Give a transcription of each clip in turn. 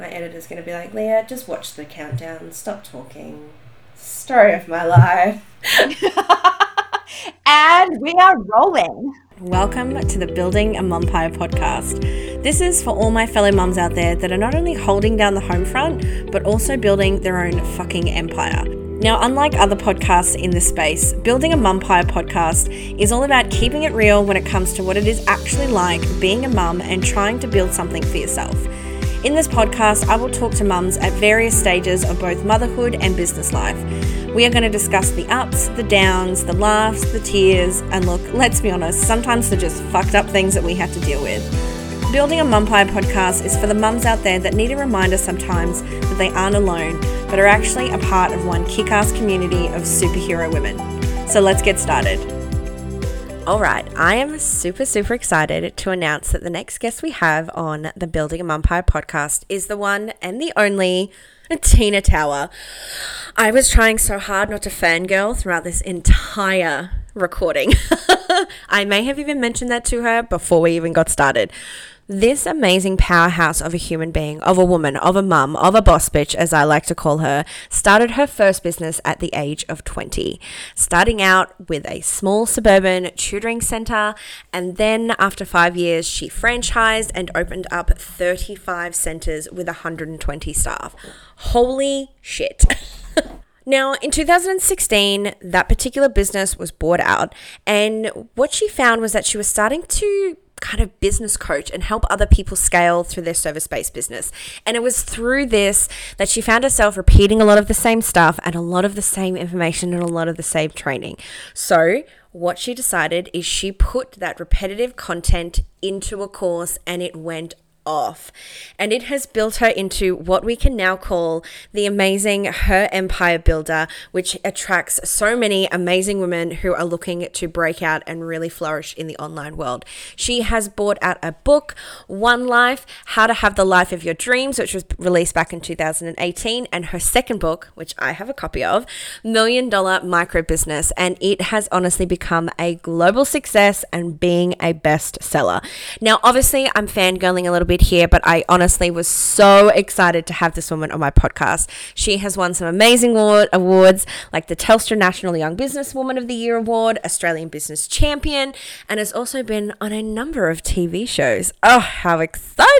my editor's going to be like, Leah, just watch the countdown, stop talking. Story of my life. and we are rolling. Welcome to the Building a Mumpire podcast. This is for all my fellow mums out there that are not only holding down the home front, but also building their own fucking empire. Now, unlike other podcasts in this space, Building a Mumpire podcast is all about keeping it real when it comes to what it is actually like being a mum and trying to build something for yourself. In this podcast, I will talk to mums at various stages of both motherhood and business life. We are going to discuss the ups, the downs, the laughs, the tears, and look, let's be honest, sometimes they're just fucked up things that we have to deal with. Building a Mumpire podcast is for the mums out there that need a reminder sometimes that they aren't alone, but are actually a part of one kick ass community of superhero women. So let's get started. All right, I am super, super excited to announce that the next guest we have on the Building a Mumpire podcast is the one and the only Tina Tower. I was trying so hard not to fangirl throughout this entire recording. I may have even mentioned that to her before we even got started. This amazing powerhouse of a human being, of a woman, of a mum, of a boss bitch, as I like to call her, started her first business at the age of 20, starting out with a small suburban tutoring center. And then after five years, she franchised and opened up 35 centers with 120 staff. Holy shit. Now, in 2016, that particular business was bought out, and what she found was that she was starting to kind of business coach and help other people scale through their service based business. And it was through this that she found herself repeating a lot of the same stuff and a lot of the same information and a lot of the same training. So, what she decided is she put that repetitive content into a course and it went off. And it has built her into what we can now call the amazing Her Empire Builder, which attracts so many amazing women who are looking to break out and really flourish in the online world. She has brought out a book, One Life How to Have the Life of Your Dreams, which was released back in 2018, and her second book, which I have a copy of, Million Dollar Micro Business. And it has honestly become a global success and being a bestseller. Now, obviously, I'm fangirling a little bit here, but I honestly was so excited to have this woman on my podcast. She has won some amazing awards like the Telstra National Young Businesswoman of the Year Award, Australian Business Champion, and has also been on a number of TV shows. Oh, how exciting!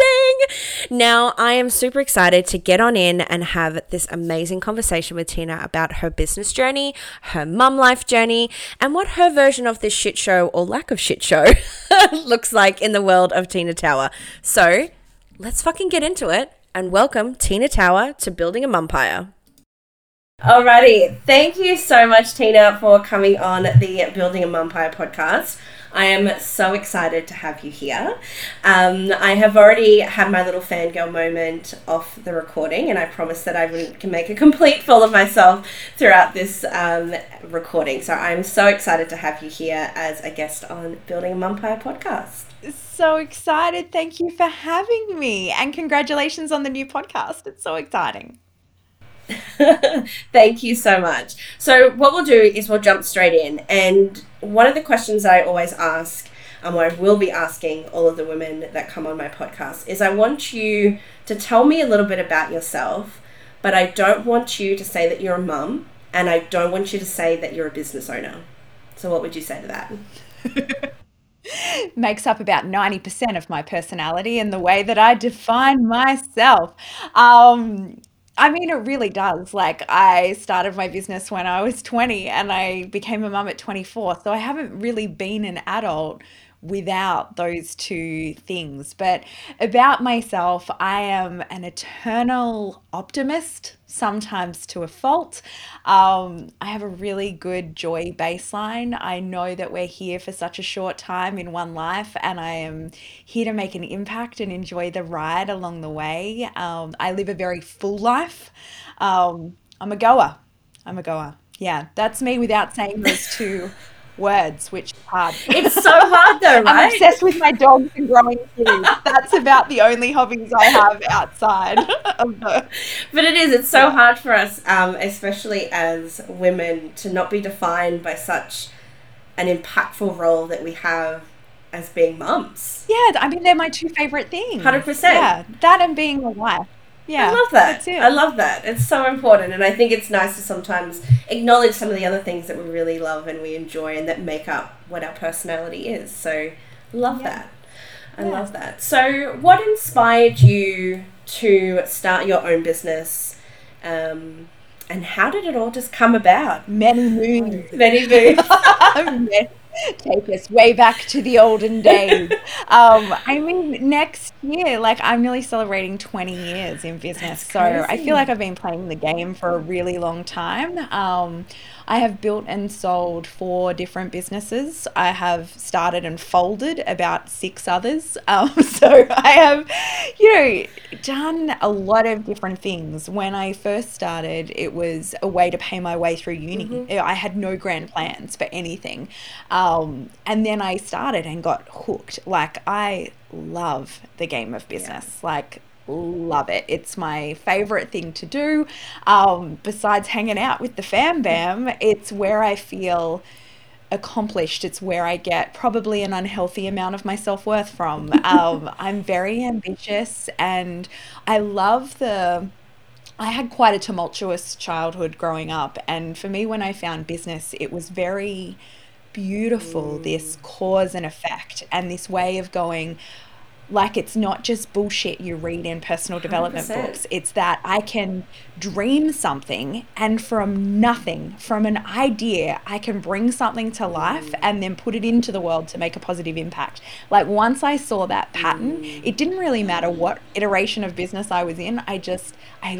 Now, I am super excited to get on in and have this amazing conversation with Tina about her business journey, her mum life journey, and what her version of this shit show or lack of shit show looks like in the world of Tina Tower. So, let's fucking get into it and welcome Tina Tower to Building a Mumpire. Alrighty, thank you so much, Tina, for coming on the Building a Mumpire podcast. I am so excited to have you here. Um, I have already had my little fangirl moment off the recording, and I promised that I would make a complete fool of myself throughout this um, recording. So I'm so excited to have you here as a guest on Building a Mumpire podcast so excited. Thank you for having me. And congratulations on the new podcast. It's so exciting. Thank you so much. So, what we'll do is we'll jump straight in. And one of the questions I always ask, um, and what I will be asking all of the women that come on my podcast, is I want you to tell me a little bit about yourself, but I don't want you to say that you're a mum, and I don't want you to say that you're a business owner. So, what would you say to that? makes up about 90% of my personality and the way that I define myself. Um, I mean, it really does. Like, I started my business when I was 20 and I became a mum at 24. So I haven't really been an adult without those two things. But about myself, I am an eternal optimist, sometimes to a fault. Um, I have a really good joy baseline. I know that we're here for such a short time in one life, and I am here to make an impact and enjoy the ride along the way. Um, I live a very full life. Um, I'm a goer. I'm a goer. Yeah, that's me without saying those two words, which is hard. It's so hard though, right? I'm obsessed with my dogs and growing food. That's about the only hobbies I have outside of the. But it is. It's so yeah. hard for us, um, especially as women, to not be defined by such an impactful role that we have as being mums. Yeah, I mean they're my two favorite things. Hundred percent. Yeah, that and being a wife. Yeah, I love that. I love that. It's so important, and I think it's nice to sometimes acknowledge some of the other things that we really love and we enjoy, and that make up what our personality is. So, love Yeah. that. I Yeah. love that. So, what inspired you to start your own business, um, and how did it all just come about? Many moons. Many moves. Take us way back to the olden days. Um, I mean, next year, like I'm nearly celebrating 20 years in business, so I feel like I've been playing the game for a really long time. Um, I have built and sold four different businesses. I have started and folded about six others. Um, so I have, you know, done a lot of different things. When I first started, it was a way to pay my way through uni. I had no grand plans for anything. Um, and then I started and got hooked. Like, I love the game of business. Like, love it. It's my favorite thing to do. Um, besides hanging out with the fam bam, it's where I feel accomplished. It's where I get probably an unhealthy amount of my self worth from. Um, I'm very ambitious and I love the. I had quite a tumultuous childhood growing up, and for me, when I found business, it was very beautiful this cause and effect, and this way of going, like it's not just bullshit you read in personal development 100%. books. It's that I can dream something and from nothing, from an idea, I can bring something to life and then put it into the world to make a positive impact. Like once I saw that pattern, it didn't really matter what iteration of business I was in. I just I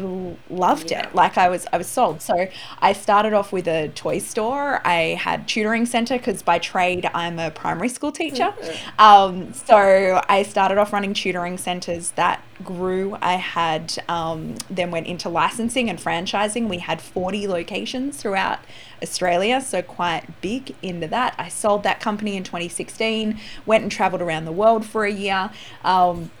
loved Yeah. it. Like I was I was sold. So I started off with a toy store. I had tutoring center because by trade I'm a primary school teacher. Um, so I started off running tutoring centers that grew. I had um, then went into licensing and franchising. We had 40 locations throughout Australia, so quite big into that. I sold that company in 2016, went and traveled around the world for a year. Um,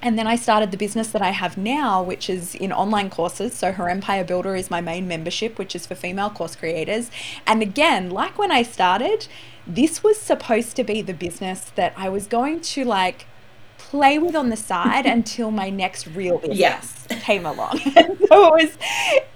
and then I started the business that I have now, which is in online courses. So, Her Empire Builder is my main membership, which is for female course creators. And again, like when I started, this was supposed to be the business that I was going to like play with on the side until my next real business Yes. came along. So it was,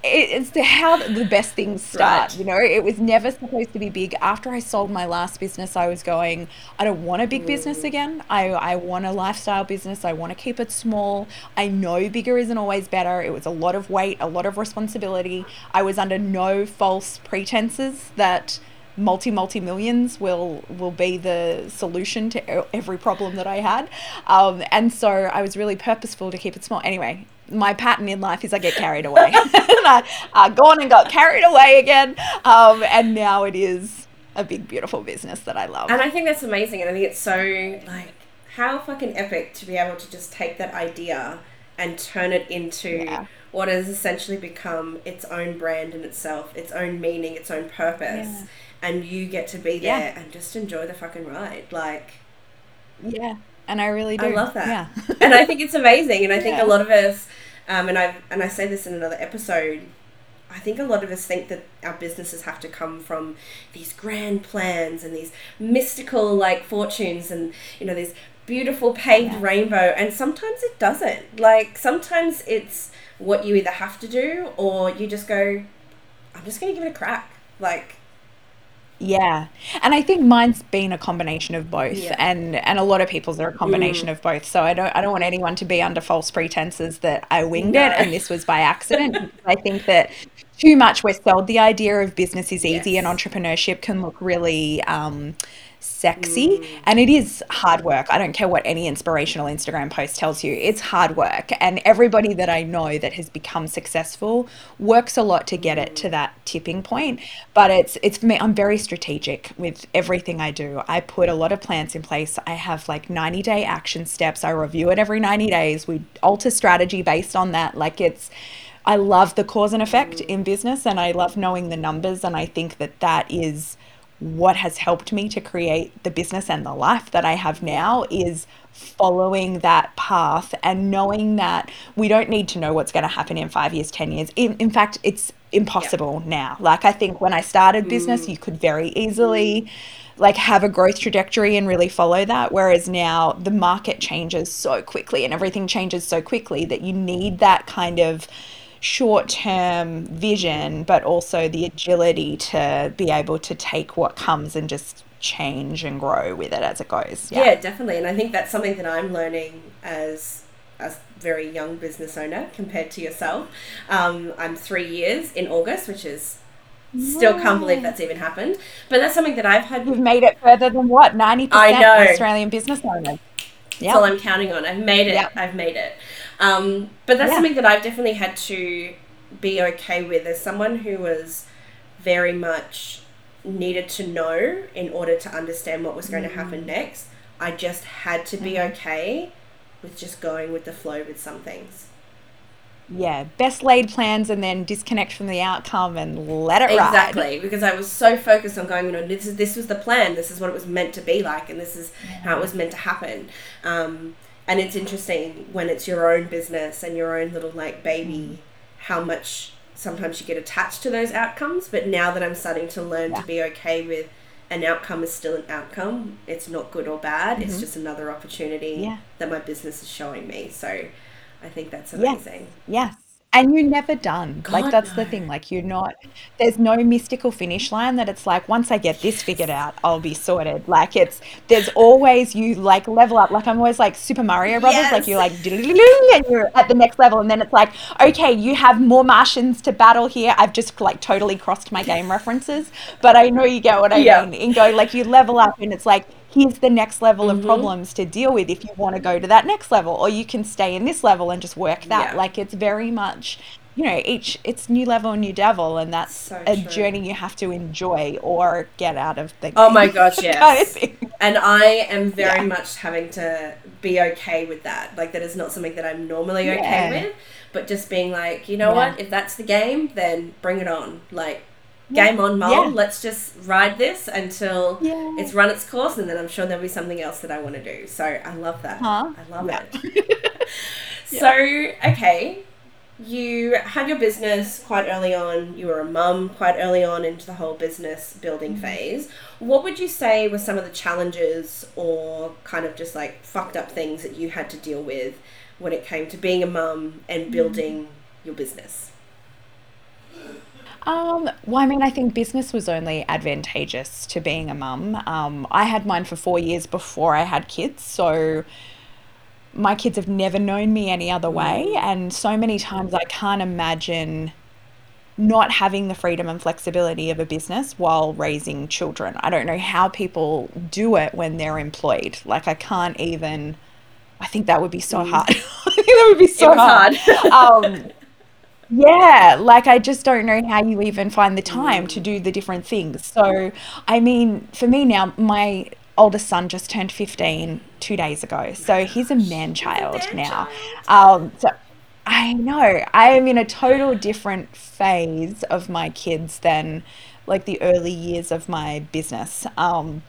it, it's the, how the best things start. Right. You know, it was never supposed to be big. After I sold my last business, I was going, I don't want a big business mm. again. I, I want a lifestyle business. I want to keep it small. I know bigger isn't always better. It was a lot of weight, a lot of responsibility. I was under no false pretenses that multi multi millions will will be the solution to every problem that I had. Um, and so I was really purposeful to keep it small. Anyway, my pattern in life is I get carried away. I, I gone and got carried away again. Um, and now it is a big, beautiful business that I love. And I think that's amazing. And I think it's so like how fucking epic to be able to just take that idea and turn it into Yeah. what has essentially become its own brand in itself, its own meaning, its own purpose. Yeah. And you get to be Yeah. there and just enjoy the fucking ride. Like yeah. And I really do. I love that. Yeah. and I think it's amazing. And I think Yeah. a lot of us, um, and I and I say this in another episode. I think a lot of us think that our businesses have to come from these grand plans and these mystical like fortunes and you know these beautiful paved Yeah. rainbow. And sometimes it doesn't. Like sometimes it's what you either have to do or you just go, I'm just gonna give it a crack. Like Yeah. And I think mine's been a combination of both Yeah. and and a lot of people's are a combination of both. So I don't I don't want anyone to be under false pretenses that I winged No. it and this was by accident. I think that too much we're sold the idea of business is easy and entrepreneurship can look really um sexy mm. and it is hard work. I don't care what any inspirational Instagram post tells you. It's hard work and everybody that I know that has become successful works a lot to get it to that tipping point. But it's it's for me I'm very strategic with everything I do. I put a lot of plans in place. I have like 90 day action steps. I review it every 90 days. We alter strategy based on that. Like it's I love the cause and effect mm. in business and I love knowing the numbers and I think that that is what has helped me to create the business and the life that I have now is following that path and knowing that we don't need to know what's going to happen in five years, 10 years. In, in fact, it's impossible now. Like, I think when I started business, mm. you could very easily. Like have a growth trajectory and really follow that. Whereas now the market changes so quickly and everything changes so quickly that you need that kind of short term vision, but also the agility to be able to take what comes and just change and grow with it as it goes. Yeah, yeah definitely. And I think that's something that I'm learning as a very young business owner compared to yourself. Um, I'm three years in August, which is still can't believe that's even happened. But that's something that I've had. You've made it further than what ninety percent Australian business owners. That's all I'm counting on. I've made it. Yep. I've made it. Um, but that's yeah. something that I've definitely had to be okay with as someone who was very much needed to know in order to understand what was going mm. to happen next. I just had to be mm-hmm. okay with just going with the flow with some things. Yeah, best laid plans and then disconnect from the outcome and let it ride. Exactly, because I was so focused on going, you know, this is this was the plan, this is what it was meant to be like, and this is yeah. how it was meant to happen. Um, and it's interesting when it's your own business and your own little like baby mm. how much sometimes you get attached to those outcomes but now that i'm starting to learn yeah. to be okay with an outcome is still an outcome it's not good or bad mm-hmm. it's just another opportunity yeah. that my business is showing me so i think that's amazing. Yes, yes and you're never done. God, like that's no. the thing like you're not there's no mystical finish line that it's like once i get this figured out i'll be sorted. Like it's there's always you like level up. Like i'm always like super mario brothers yes. like you're like and you're at the next level. And then it's like okay you have more martians to battle here. I've just like totally crossed my game references. But i know you get what i yeah. mean. And go like you level up and it's like here's the next level mm-hmm. of problems to deal with if you want to go to that next level or you can stay in this level and just work that yeah. like it's very much you know each it's new level new devil and that's so a true. journey you have to enjoy or get out of the oh my gosh yes kind of and i am very yeah. much having to be okay with that like that is not something that i'm normally okay yeah. with but just being like you know what if that's the game then bring it on like game on, Mom. Yeah. Let's just ride this until yeah. it's run its course, and then I'm sure there'll be something else that I want to do. So I love that. Huh? I love it. so, okay, you had your business quite early on. You were a mum quite early on into the whole business building mm-hmm. phase. What would you say were some of the challenges or kind of just like fucked up things that you had to deal with when it came to being a mum and mm-hmm. building mm-hmm. your business? Um, well, I mean, I think business was only advantageous to being a mum. Um, I had mine for four years before I had kids, so my kids have never known me any other way. Mm. And so many times I can't imagine not having the freedom and flexibility of a business while raising children. I don't know how people do it when they're employed. Like, I can't even. I think that would be so mm. hard. I think that would be so hard. hard. um, yeah, like I just don't know how you even find the time to do the different things. So, I mean, for me now, my oldest son just turned 15 two days ago. So he's a man child now. Um, so I know I am in a total different phase of my kids than like the early years of my business. Um,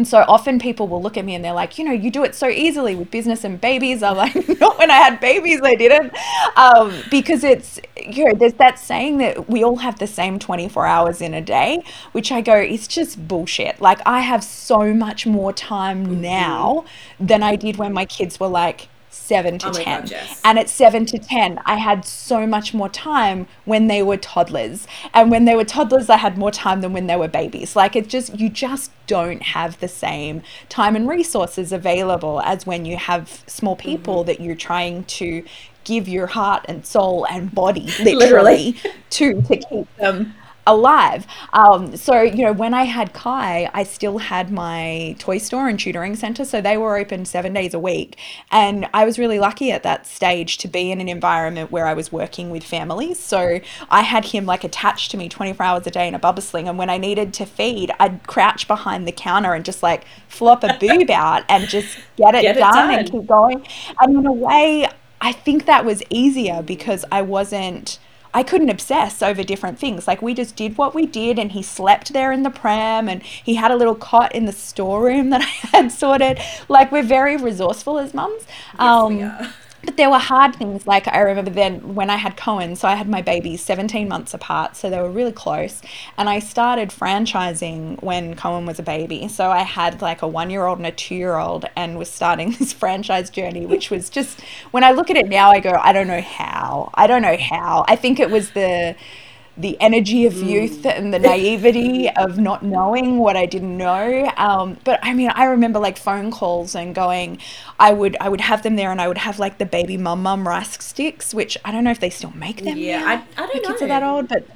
and so often people will look at me and they're like, you know, you do it so easily with business and babies. I'm like, not when I had babies, I didn't. Um, because it's, you know, there's that saying that we all have the same 24 hours in a day, which I go, it's just bullshit. Like, I have so much more time mm-hmm. now than I did when my kids were like, seven to oh 10. God, yes. And at seven to 10, I had so much more time when they were toddlers. And when they were toddlers, I had more time than when they were babies. Like it just, you just don't have the same time and resources available as when you have small people mm-hmm. that you're trying to give your heart and soul and body literally, literally. to to keep them alive. Um, so, you know, when I had Kai, I still had my toy store and tutoring center. So they were open seven days a week. And I was really lucky at that stage to be in an environment where I was working with families. So I had him like attached to me 24 hours a day in a bubba sling. And when I needed to feed, I'd crouch behind the counter and just like flop a boob out and just get it, get done, it done and keep going. And in a way, I think that was easier because I wasn't I couldn't obsess over different things. Like we just did what we did, and he slept there in the pram, and he had a little cot in the storeroom that I had sorted. Like we're very resourceful as mums. Yes, um, we are but there were hard things like i remember then when i had cohen so i had my babies 17 months apart so they were really close. And i started franchising when cohen was a baby. So i had like a one year old and a two year old and was starting this franchise journey which was just when i look at it now i go i don't know how. I don't know how. I think it was the the energy of youth mm. and the naivety of not knowing what I didn't know. Um, but I mean, I remember like phone calls and going, I would I would have them there and I would have like the baby mum mum rice sticks, which I don't know if they still make them. Yeah, now. I, I don't the know. Kids are that old, but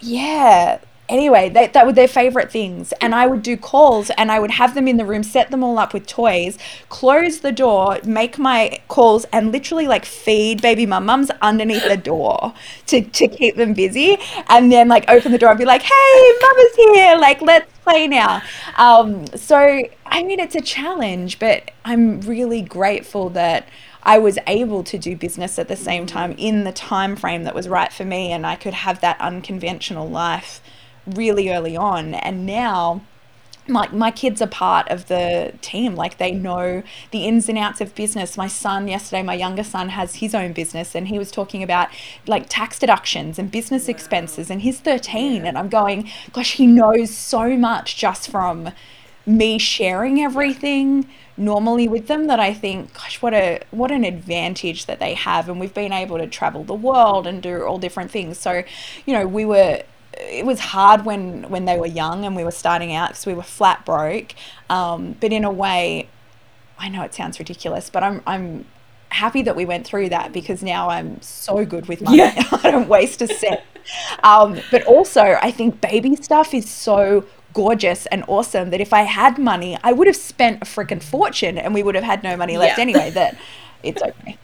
yeah, anyway, they, that were their favorite things. And I would do calls and I would have them in the room, set them all up with toys, close the door, make my calls, and literally like feed baby mum mums underneath the door to, to keep them busy. And then like open the door and be like, hey, mama's here. Like, let's play now. Um, so, I mean, it's a challenge, but I'm really grateful that. I was able to do business at the same time in the time frame that was right for me and I could have that unconventional life really early on and now like my kids are part of the team like they know the ins and outs of business. My son yesterday my younger son has his own business and he was talking about like tax deductions and business expenses and he's 13 and i'm going gosh he knows so much just from me sharing everything normally with them that I think gosh what a what an advantage that they have and we've been able to travel the world and do all different things. So you know we were it was hard when when they were young and we were starting out because we were flat broke. Um, but in a way, I know it sounds ridiculous, but I'm I'm happy that we went through that because now I'm so good with money. Yeah. I don't waste a cent. Um, but also, I think baby stuff is so gorgeous and awesome that if I had money, I would have spent a freaking fortune and we would have had no money left yeah. anyway. That it's okay.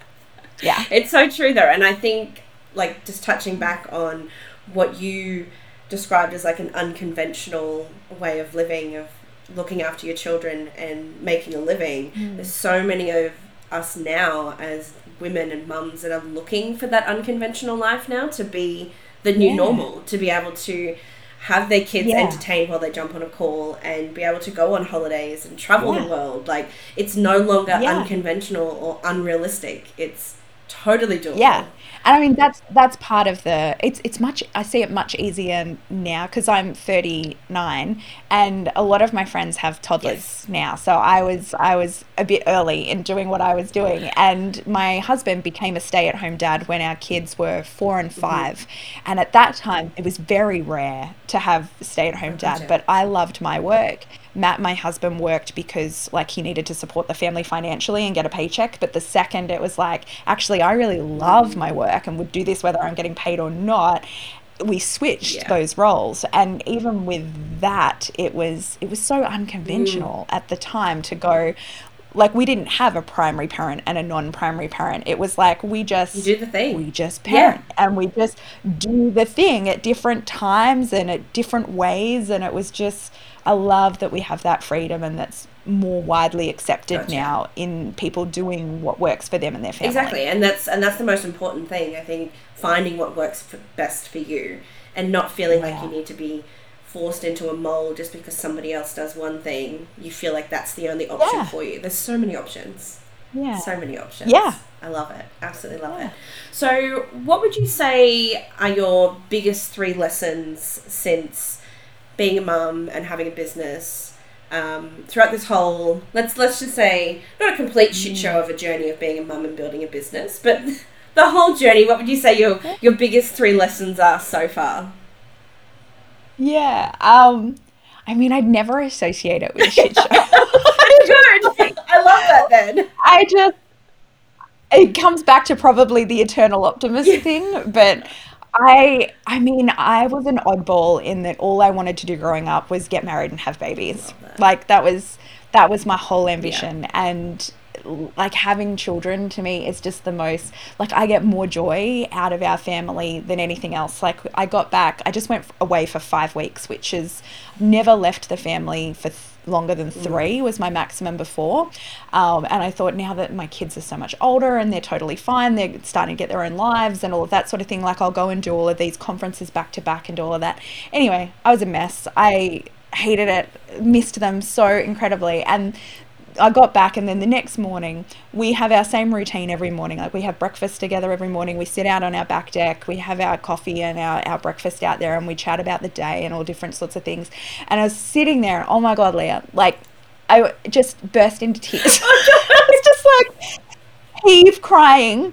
Yeah. It's so true though. And I think, like, just touching back on what you described as like an unconventional way of living of looking after your children and making a living mm. there's so many of us now as women and mums that are looking for that unconventional life now to be the new yeah. normal to be able to have their kids yeah. entertained while they jump on a call and be able to go on holidays and travel yeah. the world like it's no longer unconventional or unrealistic it's totally doable yeah and I mean that's that's part of the it's it's much I see it much easier now because I'm 39 and a lot of my friends have toddlers yes. now so I was I was a bit early in doing what I was doing and my husband became a stay-at-home dad when our kids were 4 and mm-hmm. 5 mm-hmm. and at that time it was very rare to have stay-at-home dad but I loved my work Matt, my husband, worked because like he needed to support the family financially and get a paycheck. But the second it was like, actually, I really love my work and would do this whether I'm getting paid or not. We switched yeah. those roles, and even with that, it was it was so unconventional mm. at the time to go like we didn't have a primary parent and a non-primary parent it was like we just you do the thing we just parent yeah. and we just do the thing at different times and at different ways and it was just I love that we have that freedom and that's more widely accepted gotcha. now in people doing what works for them and their family. Exactly, and that's and that's the most important thing. I think finding what works for, best for you and not feeling yeah. like you need to be forced into a mold just because somebody else does one thing. You feel like that's the only option yeah. for you. There's so many options. Yeah. So many options. Yeah. I love it. Absolutely love yeah. it. So, what would you say are your biggest three lessons since being a mum and having a business um, throughout this whole let's let's just say not a complete shit show of a journey of being a mum and building a business, but the whole journey. What would you say your your biggest three lessons are so far? Yeah. Um. I mean, I'd never associate it with a shit show. Good. I love that. Then I just it comes back to probably the eternal optimist yeah. thing, but I I mean, I was an oddball in that all I wanted to do growing up was get married and have babies. That. Like that was that was my whole ambition yeah. and like having children to me is just the most like I get more joy out of our family than anything else. Like I got back, I just went away for five weeks, which is never left the family for. Th- longer than mm. three was my maximum before. Um, and I thought now that my kids are so much older and they're totally fine, they're starting to get their own lives and all of that sort of thing. Like I'll go and do all of these conferences back to back and all of that. Anyway, I was a mess. I hated it, missed them so incredibly. And I got back, and then the next morning, we have our same routine every morning. Like we have breakfast together every morning. We sit out on our back deck, we have our coffee and our, our breakfast out there, and we chat about the day and all different sorts of things. And I was sitting there, oh my God, Leah, like I just burst into tears. I was just like heave crying.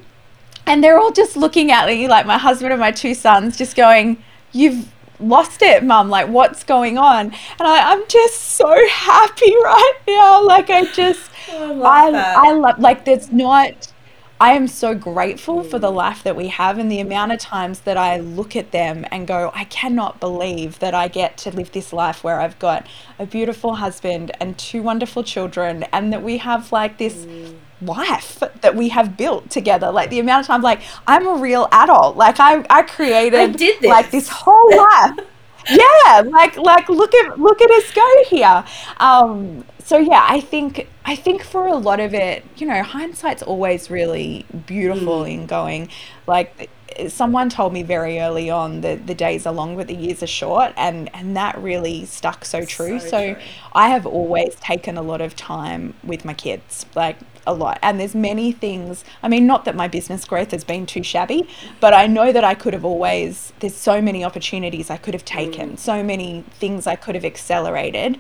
And they're all just looking at me, like my husband and my two sons, just going, You've lost it, mum. Like, what's going on? And I, I'm just so happy right now. Like, I just, oh, I, I, I love, like, there's not, I am so grateful for the life that we have and the amount of times that I look at them and go, I cannot believe that I get to live this life where I've got a beautiful husband and two wonderful children and that we have like this mm life that we have built together. Like the amount of times, like I'm a real adult. Like I, I created I did this. like this whole life. yeah, like like look at look at us go here. Um, so yeah, I think I think for a lot of it, you know, hindsight's always really beautiful mm. in going. Like someone told me very early on that the days are long but the years are short and and that really stuck so true so, so true. i have always taken a lot of time with my kids like a lot. And there's many things, I mean, not that my business growth has been too shabby, but I know that I could have always, there's so many opportunities I could have taken, mm. so many things I could have accelerated,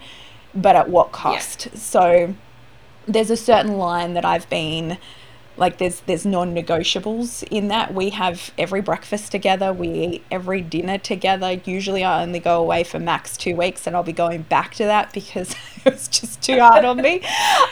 but at what cost? Yeah. So there's a certain line that I've been like there's there's non-negotiables in that. We have every breakfast together. We eat every dinner together. Usually i only go away for max two weeks and i'll be going back to that because it was just too hard on me.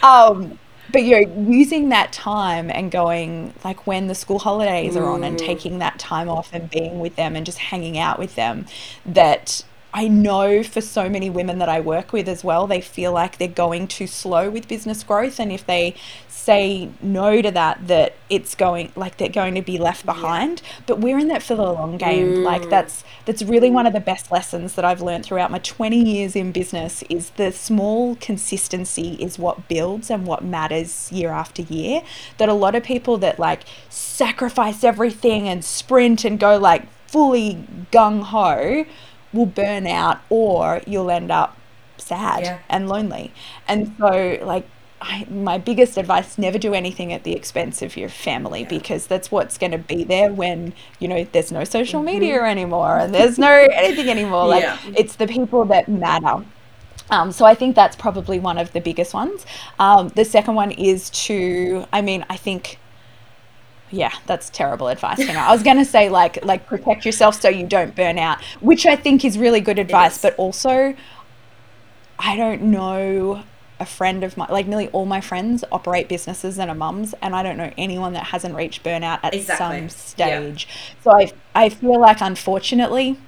Um, but you're using that time and going like when the school holidays are on and mm. taking that time off and being with them and just hanging out with them that I know for so many women that I work with as well, they feel like they're going too slow with business growth. And if they say no to that that it's going like they're going to be left behind yeah. but we're in that for the long game mm. like that's that's really one of the best lessons that I've learned throughout my 20 years in business is the small consistency is what builds and what matters year after year that a lot of people that like sacrifice everything and sprint and go like fully gung ho will burn out or you'll end up sad yeah. and lonely and so like I, my biggest advice never do anything at the expense of your family yeah. because that's what's going to be there when you know there's no social mm-hmm. media anymore and there's no anything anymore like yeah. it's the people that matter um, so I think that's probably one of the biggest ones. Um, the second one is to, I mean, I think, yeah, that's terrible advice. I was going to say like like protect yourself so you don't burn out, which I think is really good advice. But also, I don't know a friend of mine, like nearly all my friends operate businesses and are mums, and I don't know anyone that hasn't reached burnout at exactly. some stage. Yeah. So I, I feel like unfortunately,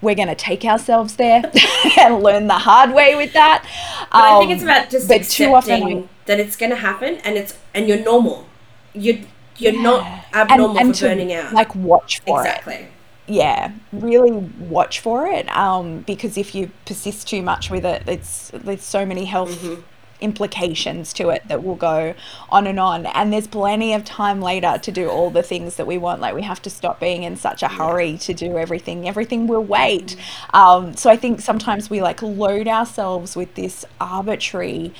we're going to take ourselves there and learn the hard way with that. But um, I think it's um, about just accepting that it's going to happen, and it's and you're normal. You're you're yeah. not abnormal and, and for burning out. Like watch for exactly. it yeah, really watch for it um, because if you persist too much with it, it's there's so many health mm-hmm. implications to it that will go on and on. And there's plenty of time later to do all the things that we want. Like we have to stop being in such a hurry to do everything. Everything will wait. Mm-hmm. Um, so I think sometimes we like load ourselves with this arbitrary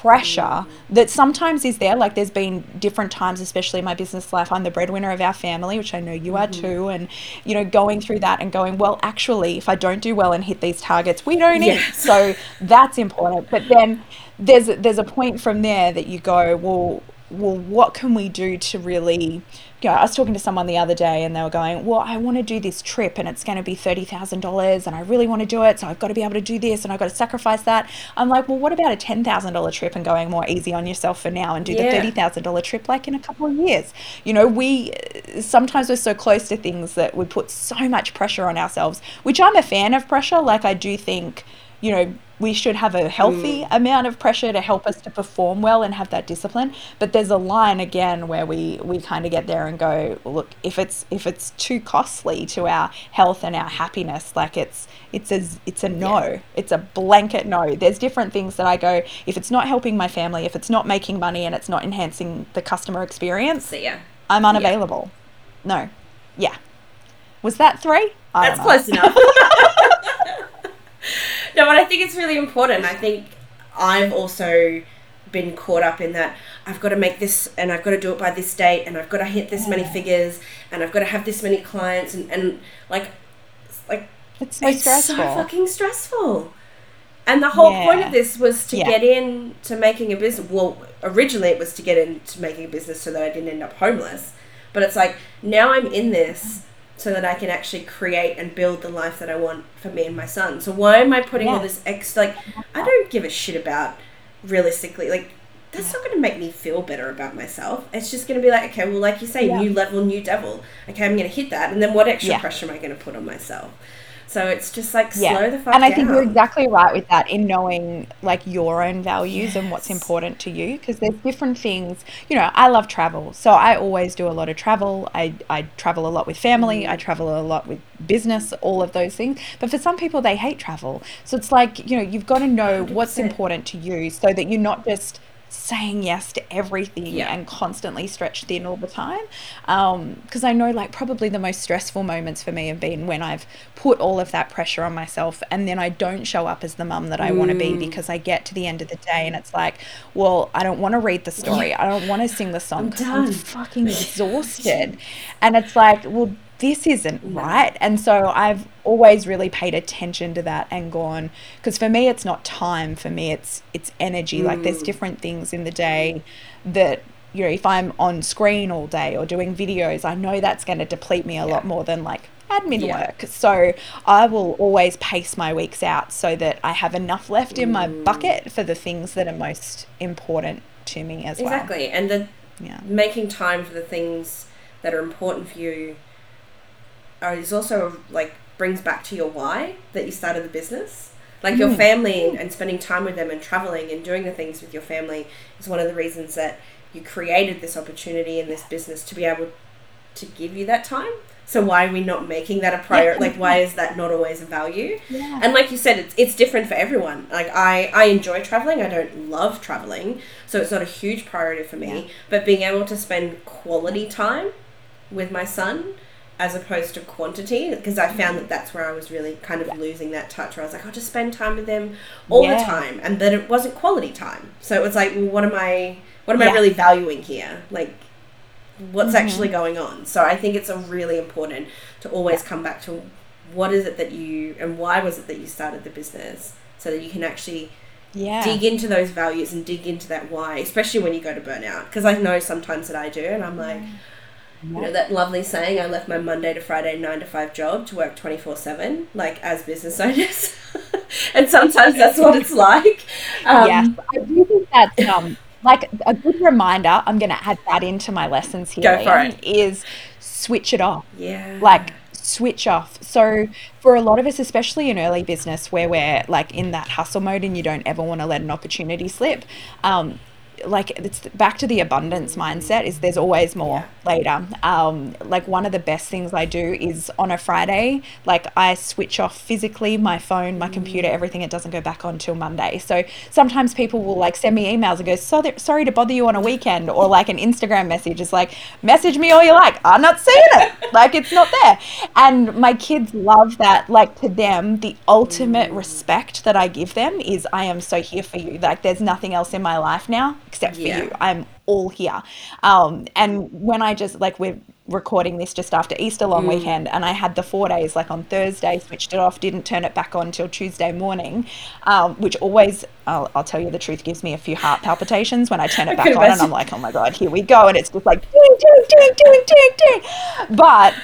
pressure that sometimes is there. Like there's been different times, especially in my business life, I'm the breadwinner of our family, which I know you are mm-hmm. too. And, you know, going through that and going, well, actually, if I don't do well and hit these targets, we don't yes. eat. So that's important. But then there's, there's a point from there that you go, well, well, what can we do to really you know, I was talking to someone the other day and they were going, Well, I want to do this trip and it's going to be $30,000 and I really want to do it. So I've got to be able to do this and I've got to sacrifice that. I'm like, Well, what about a $10,000 trip and going more easy on yourself for now and do yeah. the $30,000 trip like in a couple of years? You know, we sometimes we're so close to things that we put so much pressure on ourselves, which I'm a fan of pressure. Like, I do think, you know, we should have a healthy mm. amount of pressure to help us to perform well and have that discipline. But there's a line again where we we kind of get there and go look if it's if it's too costly to our health and our happiness like it's it's a it's a no. Yeah. it's a blanket no. There's different things that i go if it's not helping my family if it's not making money and it's not enhancing the customer experience so, yeah. I'm unavailable. Yeah. no. Yeah. Was that three? I that's close enough no, but I think it's really important. I think I've also been caught up in that I've got to make this and I've got to do it by this date and I've got to hit this many mm. figures and I've got to have this many clients and, and like like it's so it's stressful. so fucking stressful. And the whole yeah. point of this was to yeah. get into making a business. Well, originally it was to get into making a business so that I didn't end up homeless. But it's like now I'm in this so that I can actually create and build the life that I want for me and my son. So why am I putting all this extra like I don't give a shit about realistically like that's not going to make me feel better about myself. It's just going to be like, okay, well, like you say, yeah. new level, new devil. Okay, I'm going to hit that, and then what extra yeah. pressure am I going to put on myself? So it's just like slow yeah. the fuck down. And I think you're exactly right with that in knowing like your own values yes. and what's important to you because there's different things. You know, I love travel. So I always do a lot of travel. I I travel a lot with family. I mm-hmm. travel a lot with business, all of those things. But for some people they hate travel. So it's like, you know, you've got to know 100%. what's important to you so that you're not just saying yes to everything yeah. and constantly stretched thin all the time. Because um, I know, like, probably the most stressful moments for me have been when I've put all of that pressure on myself and then I don't show up as the mum that I mm. want to be because I get to the end of the day and it's like, well, I don't want to read the story. Yeah. I don't want to sing the song because I'm, I'm fucking exhausted. and it's like, well, this isn't right. And so I've always really paid attention to that and gone because for me it's not time for me it's it's energy. Mm. Like there's mm. different things in the day that you know if I'm on screen all day or doing videos, I know that's going to deplete me a yeah. lot more than like admin yeah. work. So I will always pace my weeks out so that I have enough left in my mm. bucket for the things that are most important to me as exactly. well. Exactly. And the yeah. making time for the things that are important for you Uh, is also like brings back to your why that you started the business. Like your hmm. family and, and spending time with them and traveling and doing the things with your family is one of the reasons that you created this opportunity in this business to be able to give you that time. So why are we not making that a priority? Like why is that not always a value? Yeah. And like you said, it's it's different for everyone. Like I I enjoy traveling. I don't love traveling, so it's not a huge priority for me. Yeah. But being able to spend quality time with my son as opposed to quantity because I found that that's where I was really kind of yeah. losing that touch where I was like I'll just spend time with them all yeah. the time and that it wasn't quality time so it was like well what am I what am yeah. I really valuing here like what's mm-hmm. actually going on so I think it's a really important to always come back to what is it that you and why was it that you started the business so that you can actually yeah. dig into those values and dig into that why especially when you go to burnout because I know sometimes that I do and I'm like you know that lovely saying, I left my Monday to Friday nine to five job to work twenty four seven, like as business owners. and sometimes that's what it's like. Um, yeah, I do think that's um, like a good reminder. I'm going to add that into my lessons here. Go for it. Is switch it off. Yeah. Like switch off. So for a lot of us, especially in early business, where we're like in that hustle mode and you don't ever want to let an opportunity slip, um, like it's back to the abundance mindset is there's always more yeah. later um like one of the best things i do is on a friday like i switch off physically my phone my computer mm. everything it doesn't go back on till monday so sometimes people will like send me emails and go so sorry to bother you on a weekend or like an instagram message is like message me all you like i'm not seeing it like it's not there and my kids love that like to them the ultimate mm. respect that i give them is i am so here for you like there's nothing else in my life now except yeah. for you. I'm all here. Um, and when I just like we're recording this just after Easter long mm. weekend, and I had the four days like on Thursday, switched it off, didn't turn it back on till Tuesday morning, um, which always, I'll, I'll, tell you the truth, gives me a few heart palpitations when I turn it back on, and I'm like, oh my god, here we go, and it's just like ding ding ding ding ding ding, but.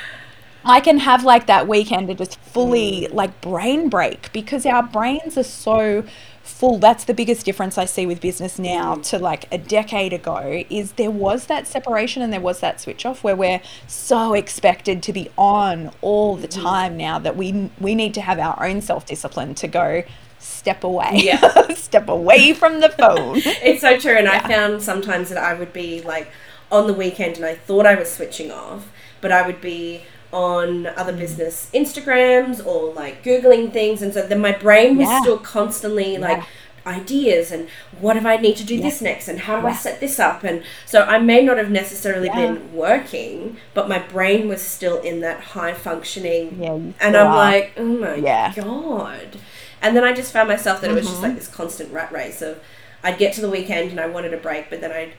I can have like that weekend to just fully mm. like brain break because our brains are so full that's the biggest difference i see with business now to like a decade ago is there was that separation and there was that switch off where we're so expected to be on all the mm-hmm. time now that we we need to have our own self discipline to go step away. Yeah. step away from the phone. it's so true. And I found sometimes that I would be like on the weekend and I thought I was switching off, but I would be on other business Instagrams or like Googling things. And so then my brain was Yeah. still constantly like, ideas and what if I need to do this next and how do I set this up and so I may not have necessarily Yeah. been working but my brain was still in that high functioning Yeah, and I'm are. like oh my Yeah. god and then I just found myself that it was Mm-hmm. just like this constant rat race of I'd get to the weekend and I wanted a break but then I'd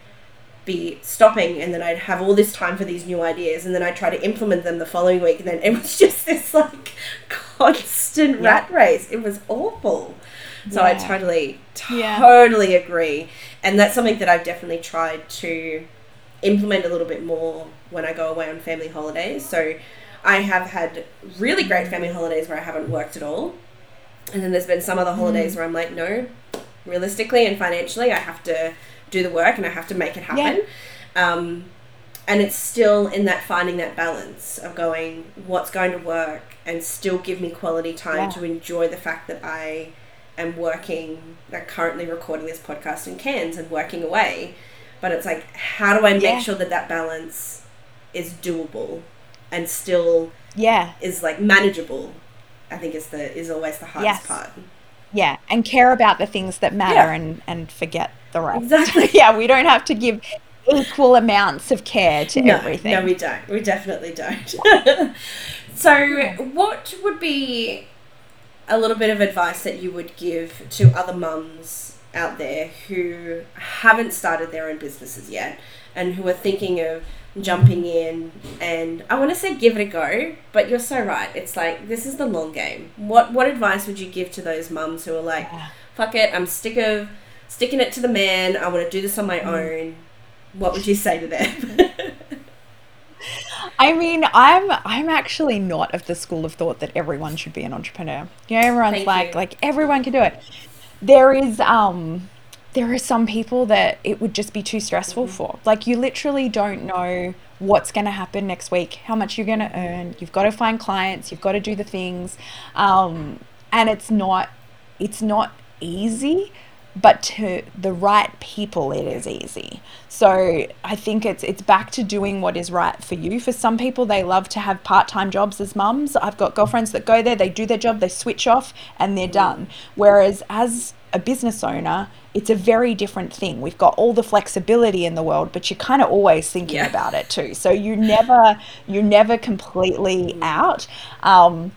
be stopping and then I'd have all this time for these new ideas and then I'd try to implement them the following week and then it was just this like constant Yeah. rat race it was awful so I Yeah. totally Yeah. totally agree and that's something that I've definitely tried to implement a little bit more when I go away on family holidays so I have had really great family holidays where I haven't worked at all and then there's been some other Mm. holidays where I'm like no realistically and financially I have to do the work and I have to make it happen um, and it's still in that finding that balance of going what's going to work and still give me quality time Yeah. to enjoy the fact that I am working like currently recording this podcast in Cairns and working away but it's like how do I make Yeah. sure that that balance is doable and still Yeah. is like manageable I think is the is always the hardest Yes. part Yeah. And care about the things that matter Yeah. and, and forget the rest. Exactly. yeah, we don't have to give equal amounts of care to no, everything. No, we don't. We definitely don't. so, what would be a little bit of advice that you would give to other mums out there who haven't started their own businesses yet and who are thinking of jumping in and I want to say give it a go, but you're so right. It's like this is the long game. What what advice would you give to those mums who are like, fuck it, I'm sick of sticking it to the man. I want to do this on my Mm. own. What would you say to them? I mean, I'm I'm actually not of the school of thought that everyone should be an entrepreneur. You know, everyone's Thank like you. like everyone can do it. There is um there are some people that it would just be too stressful Mm-hmm. for. Like you literally don't know what's going to happen next week, how much you're going to earn. You've got to find clients, you've got to do the things. Um and it's not it's not easy but to the right people it is easy. So i think it's it's back to doing what is right for you. For some people they love to have part-time jobs as mums. I've got girlfriends that go there they do their job they switch off and they're done. Whereas as a business owner it's a very different thing. We've got all the flexibility in the world but you're kind of always thinking Yeah. about it too. So you never you're never completely out. Um,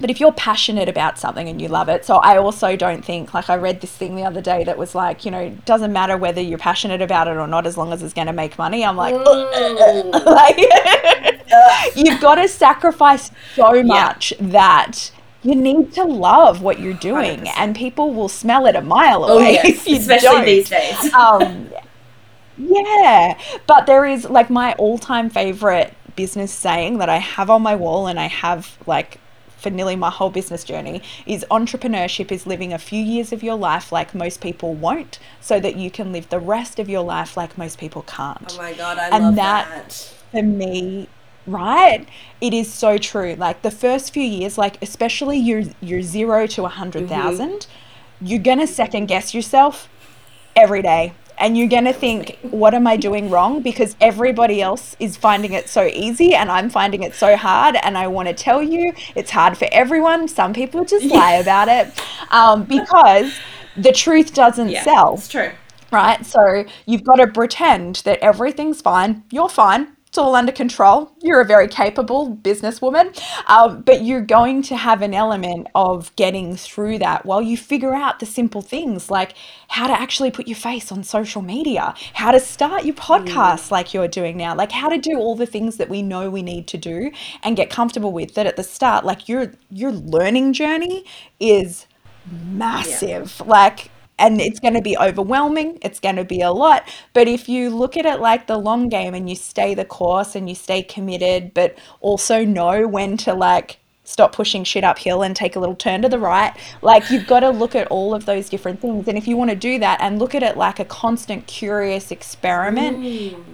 but if you're passionate about something and you love it so i also don't think like i read this thing the other day that was like you know it doesn't matter whether you're passionate about it or not as long as it's going to make money i'm like Mm. like you've got to sacrifice so much that you need to love what you're doing 100%. and people will smell it a mile Oh away yes, if you especially don't these days. um, yeah, but there is like my all-time favorite business saying that I have on my wall and I have like for nearly my whole business journey is entrepreneurship is living a few years of your life like most people won't so that you can live the rest of your life like most people can't. Oh my god, I And love that- And that. for me right? It is so true. Like the first few years like especially your your zero to a 100000 mm-hmm. you're gonna second guess yourself every day and you're gonna think what am i doing wrong because everybody else is finding it so easy and i'm finding it so hard and i want to tell you it's hard for everyone some people just lie about it um, because the truth doesn't Yeah, sell it's true. right? So you've got to pretend that everything's fine. You're fine. It's all under control. You're a very capable businesswoman, um, but you're going to have an element of getting through that while you figure out the simple things like how to actually put your face on social media, how to start your podcast like you're doing now, like how to do all the things that we know we need to do and get comfortable with. That at the start, like your your learning journey is massive. Like and it's going to be overwhelming. It's going to be a lot. But if you look at it like the long game and you stay the course and you stay committed, but also know when to like stop pushing shit uphill and take a little turn to the right, like you've got to look at all of those different things. And if you want to do that and look at it like a constant curious experiment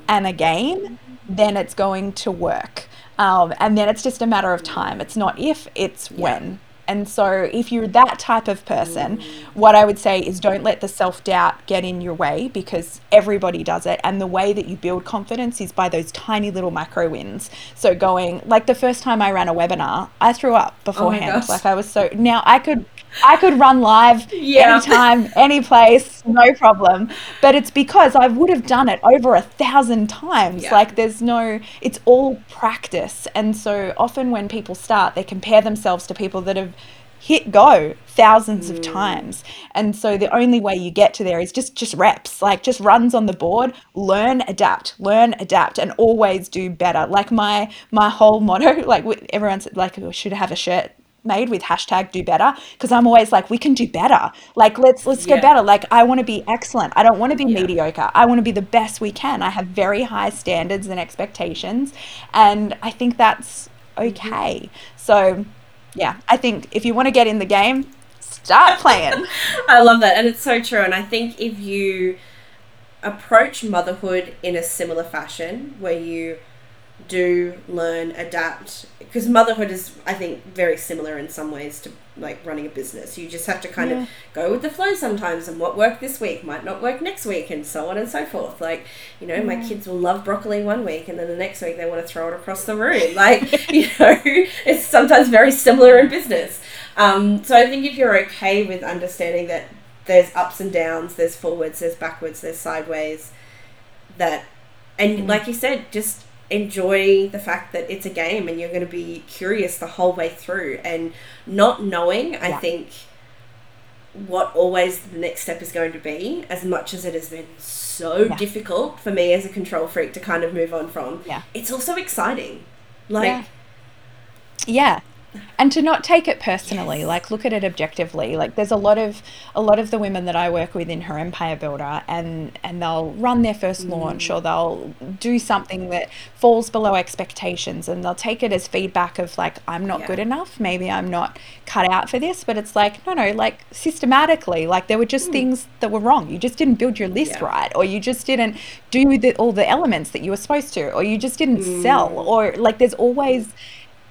and a game, then it's going to work. Um, and then it's just a matter of time. It's not if, it's when And so, if you're that type of person, what I would say is don't let the self doubt get in your way because everybody does it. And the way that you build confidence is by those tiny little macro wins. So, going like the first time I ran a webinar, I threw up oh beforehand. gosh. like, I was so now I could. I could run live Yeah. anytime, any place, no problem. But it's because I would have done it over a thousand times. Yeah. Like there's no, it's all practice. And so often when people start, they compare themselves to people that have hit go thousands Mm. of times. And so the only way you get to there is just just reps, like just runs on the board, learn, adapt, learn, adapt and always do better. Like my my whole motto, like everyone's like we should have a shirt made with hashtag do better because I'm always like we can do better. Like let's let's Yeah. get better. Like I want to be excellent. I don't want to be Yeah. mediocre. I want to be the best we can. I have very high standards and expectations and I think that's mm-hmm. okay. So yeah I think if you want to get in the game start playing. I love that, and it's so true. And I think if you approach motherhood in a similar fashion, where you do learn, adapt, because motherhood is, I think, very similar in some ways to like running a business. You just have to kind Yeah. of go with the flow sometimes, and what worked this week might not work next week, and so on and so forth. Like, you know, my kids will love broccoli one week, and then the next week they want to throw it across the room. Like, you know, it's sometimes very similar in business. Um, so I think if you're okay with understanding that there's ups and downs, there's forwards, there's backwards, there's sideways, that, and like you said, just enjoy the fact that it's a game and you're going to be curious the whole way through and not knowing, I Yeah. think, what always the next step is going to be, as much as it has been so Yeah. difficult for me as a control freak to kind of move on from, Yeah. it's also exciting. Like, Yeah. yeah and to not take it personally Yes. like look at it objectively. Like there's a lot of a lot of the women that i work with in her empire builder and and they'll run their first mm. launch or they'll do something that falls below expectations and they'll take it as feedback of like i'm not Yeah. good enough. Maybe i'm not cut out for this. But it's like no no like systematically like there were just mm. things that were wrong. You just didn't build your list Yeah. right or you just didn't do the, all the elements that you were supposed to or you just didn't sell mm. or like there's always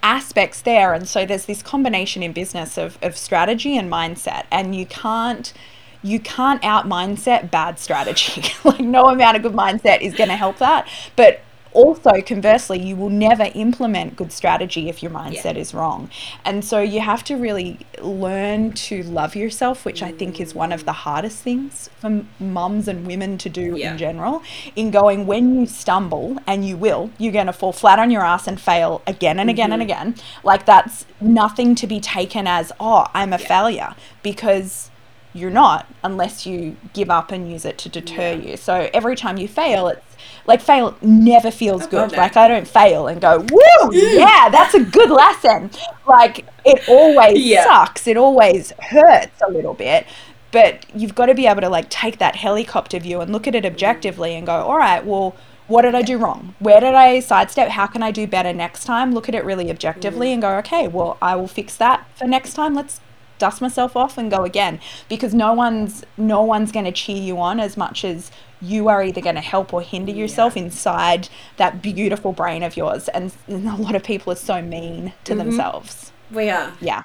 aspects there. And so there's this combination in business of, of strategy and mindset. And you can't you can't out mindset bad strategy. Like no amount of good mindset is going to help that. But also conversely you will never implement good strategy if your mindset is wrong. And so you have to really learn to love yourself which i think is one of the hardest things for mums and women to do Yeah. in general in going when you stumble and you will you're going to fall flat on your ass and fail again and again and mm-hmm. again. Like that's nothing to be taken as oh i'm a failure because you're not unless you give up and use it to deter you. So every time you fail it's like fail never feels God, good. like i don't fail and go woo mm. yeah that's a good lesson. Like it always Yeah. sucks. It always hurts a little bit. But you've got to be able to like take that helicopter view and look at it objectively and go all right well what did i do wrong? Where did i sidestep? How can i do better next time? Look at it really objectively mm. and go okay well i will fix that for next time. Let's dust myself off and go again because no one's no one's going to cheer you on as much as you are either going to help or hinder yourself inside that beautiful brain of yours and, and a lot of people are so mean to mm-hmm. themselves we are. yeah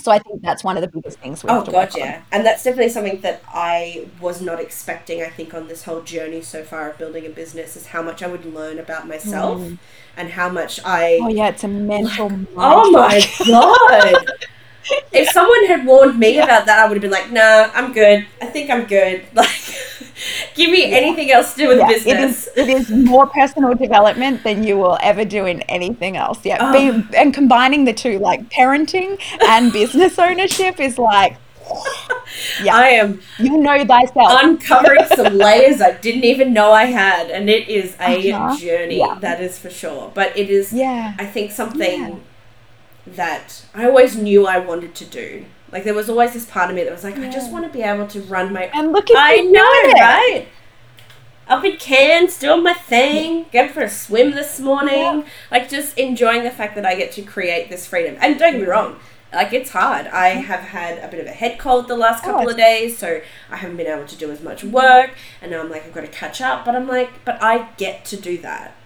so i think that's one of the biggest things we oh, have Oh to god, work on. yeah, and that's definitely something that I was not expecting. I think on this whole journey so far of building a business is how much I would learn about myself mm. and how much I. oh yeah it's a mental Oh my god! If someone had warned me about that, I would have been like, "Nah, I'm good. I think I'm good. Like, give me anything else to do with Yeah, business." It is, it is more personal development than you will ever do in anything else. Yeah. Oh. Being, and combining the two, like parenting and business ownership, is like, yeah, I am you know thyself. uncovering some layers I didn't even know I had, and it is a Uh-huh. journey. Yeah. That is for sure. But it is. yeah. I think something Yeah. That I always knew I wanted to do. Like there was always this part of me that was like, I just want to be able to run my. And look at I know, it. right? Up in Cairns, doing my thing, going for a swim this morning. Yeah. Like just enjoying the fact that I get to create this freedom. And don't get me wrong, like it's hard. I mm. have had a bit of a head cold the last Oh, couple of days, so I haven't been able to do as much work. And now I'm like, I've got to catch up. But I'm like, but I get to do that.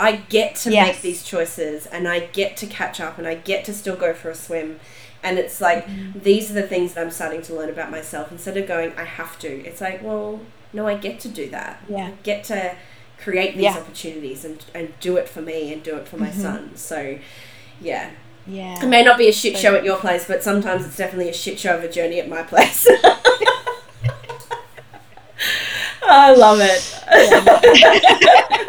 I get to Yes. make these choices and I get to catch up and I get to still go for a swim. And it's like, Mm-hmm. these are the things that I'm starting to learn about myself. Instead of going, I have to, it's like, well, no, I get to do that. Yeah. I get to create these Yeah. opportunities and, and do it for me and do it for my Mm-hmm. son. So, yeah. Yeah. It may not be a shit show at your place, but sometimes it's definitely a shit show of a journey at my place. I love it.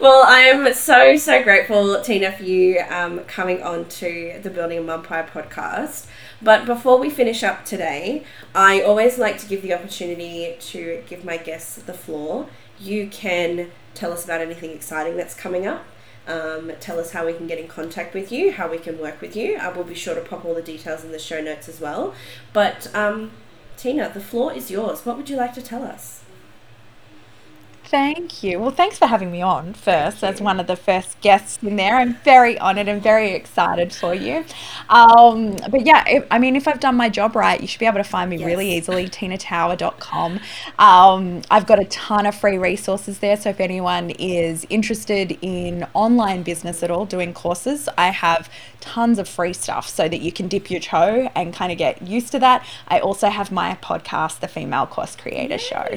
well, I am so, so grateful, Tina, for you um, coming on to the Building a Mumpire podcast. But before we finish up today, I always like to give the opportunity to give my guests the floor. You can tell us about anything exciting that's coming up. Um, tell us how we can get in contact with you, how we can work with you. I will be sure to pop all the details in the show notes as well. But um, Tina, the floor is yours. What would you like to tell us? Thank you. Well, thanks for having me on first as one of the first guests in there. I'm very honored and very excited for you. Um, but yeah, if, I mean, if I've done my job right, you should be able to find me really Yes. easily, tinatower.com. Um, I've got a ton of free resources there. So if anyone is interested in online business at all, doing courses, I have tons of free stuff so that you can dip your toe and kind of get used to that. I also have my podcast, The Female Course Creator Show.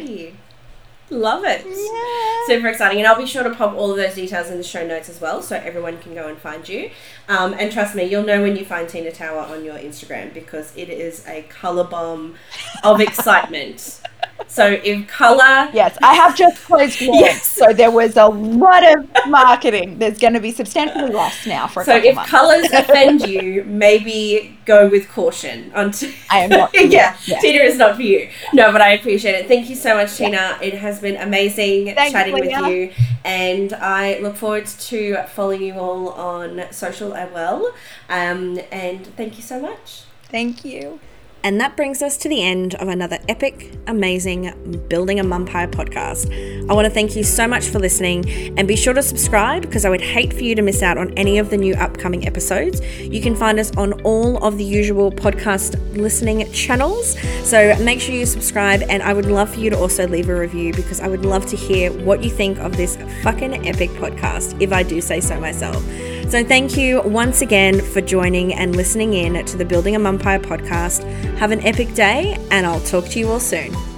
Love it. Yeah. Super exciting. And I'll be sure to pop all of those details in the show notes as well so everyone can go and find you. Um, and trust me, you'll know when you find Tina Tower on your Instagram because it is a colour bomb of excitement. So if colour. Yes, I have just closed launch, Yes. so there was a lot of marketing. There's going to be substantially less now for a So couple if months. So if colours offend you, maybe go with caution. Until I am not yeah, Yeah. Tina is not for you. No, but I appreciate it. Thank you so much, Tina. It has been amazing Thanks, chatting Leah. with you, and I look forward to following you all on social as well. Um, and thank you so much. Thank you. And that brings us to the end of another epic, amazing Building a Mumpire podcast. I want to thank you so much for listening and be sure to subscribe because I would hate for you to miss out on any of the new upcoming episodes. You can find us on all of the usual podcast listening channels. So make sure you subscribe and I would love for you to also leave a review because I would love to hear what you think of this fucking epic podcast, if I do say so myself. So, thank you once again for joining and listening in to the Building a Mumpire podcast. Have an epic day, and I'll talk to you all soon.